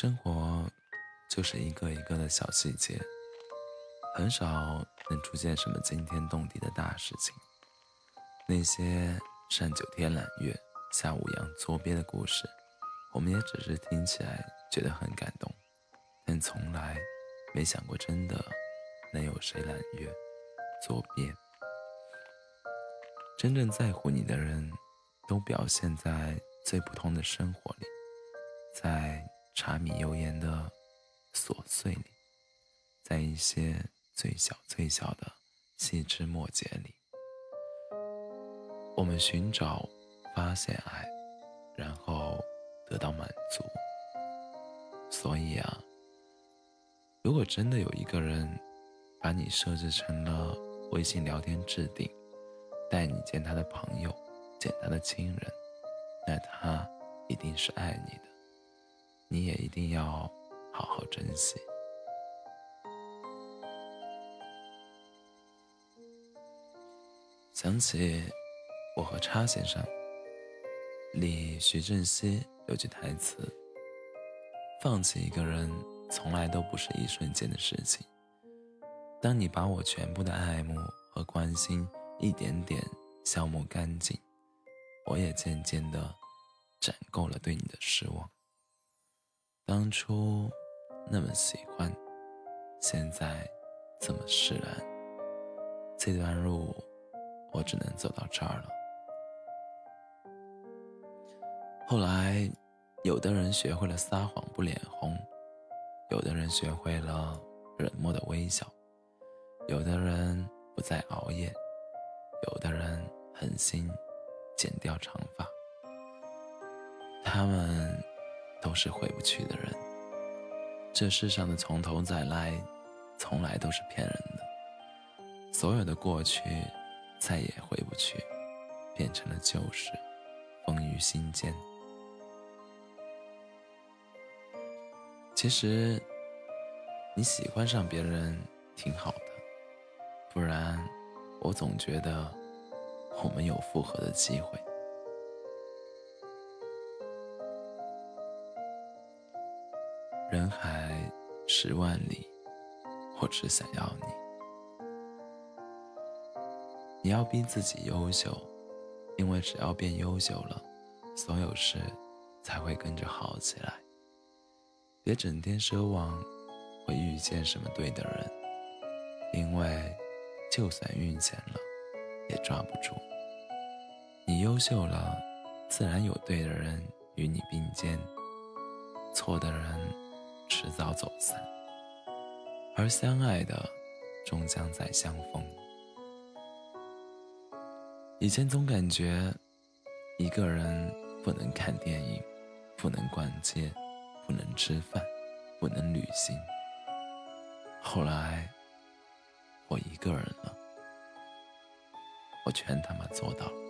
生活就是一个一个的小细节，很少能出现什么惊天动地的大事情。那些上九天揽月、下五洋捉鳖的故事，我们也只是听起来觉得很感动，但从来没想过真的能有谁揽月、捉鳖。真正在乎你的人，都表现在最普通的生活里，在柴米油盐的琐碎里，在一些最小最小的细枝末节里，我们寻找、发现爱，然后得到满足。所以啊，如果真的有一个人把你设置成了微信聊天置顶，带你见他的朋友，见他的亲人，那他一定是爱你的，你也一定要好好珍惜。想起《我和叉先生》里徐正熙有句台词：“放弃一个人，从来都不是一瞬间的事情。当你把我全部的爱慕和关心。”一点点消磨干净，我也渐渐的攒够了对你的失望。当初那么喜欢，现在这么释然。这段路我只能走到这儿了。后来，有的人学会了撒谎不脸红，有的人学会了冷漠的微笑，有的人不再熬夜。有的人狠心剪掉长发，他们都是回不去的人。这世上的从头再来，从来都是骗人的。所有的过去再也回不去，变成了旧事，风于心间。其实，你喜欢上别人挺好的，不然。我总觉得我们有复合的机会。人海十万里，我只想要你。你要逼自己优秀，因为只要变优秀了，所有事才会跟着好起来。别整天奢望会遇见什么对的人，因为。就算遇见了，也抓不住。你优秀了，自然有对的人与你并肩；错的人，迟早走散。而相爱的，终将再相逢。以前总感觉，一个人不能看电影，不能逛街，不能吃饭，不能旅行。后来。我一个人了，我全他妈做到了。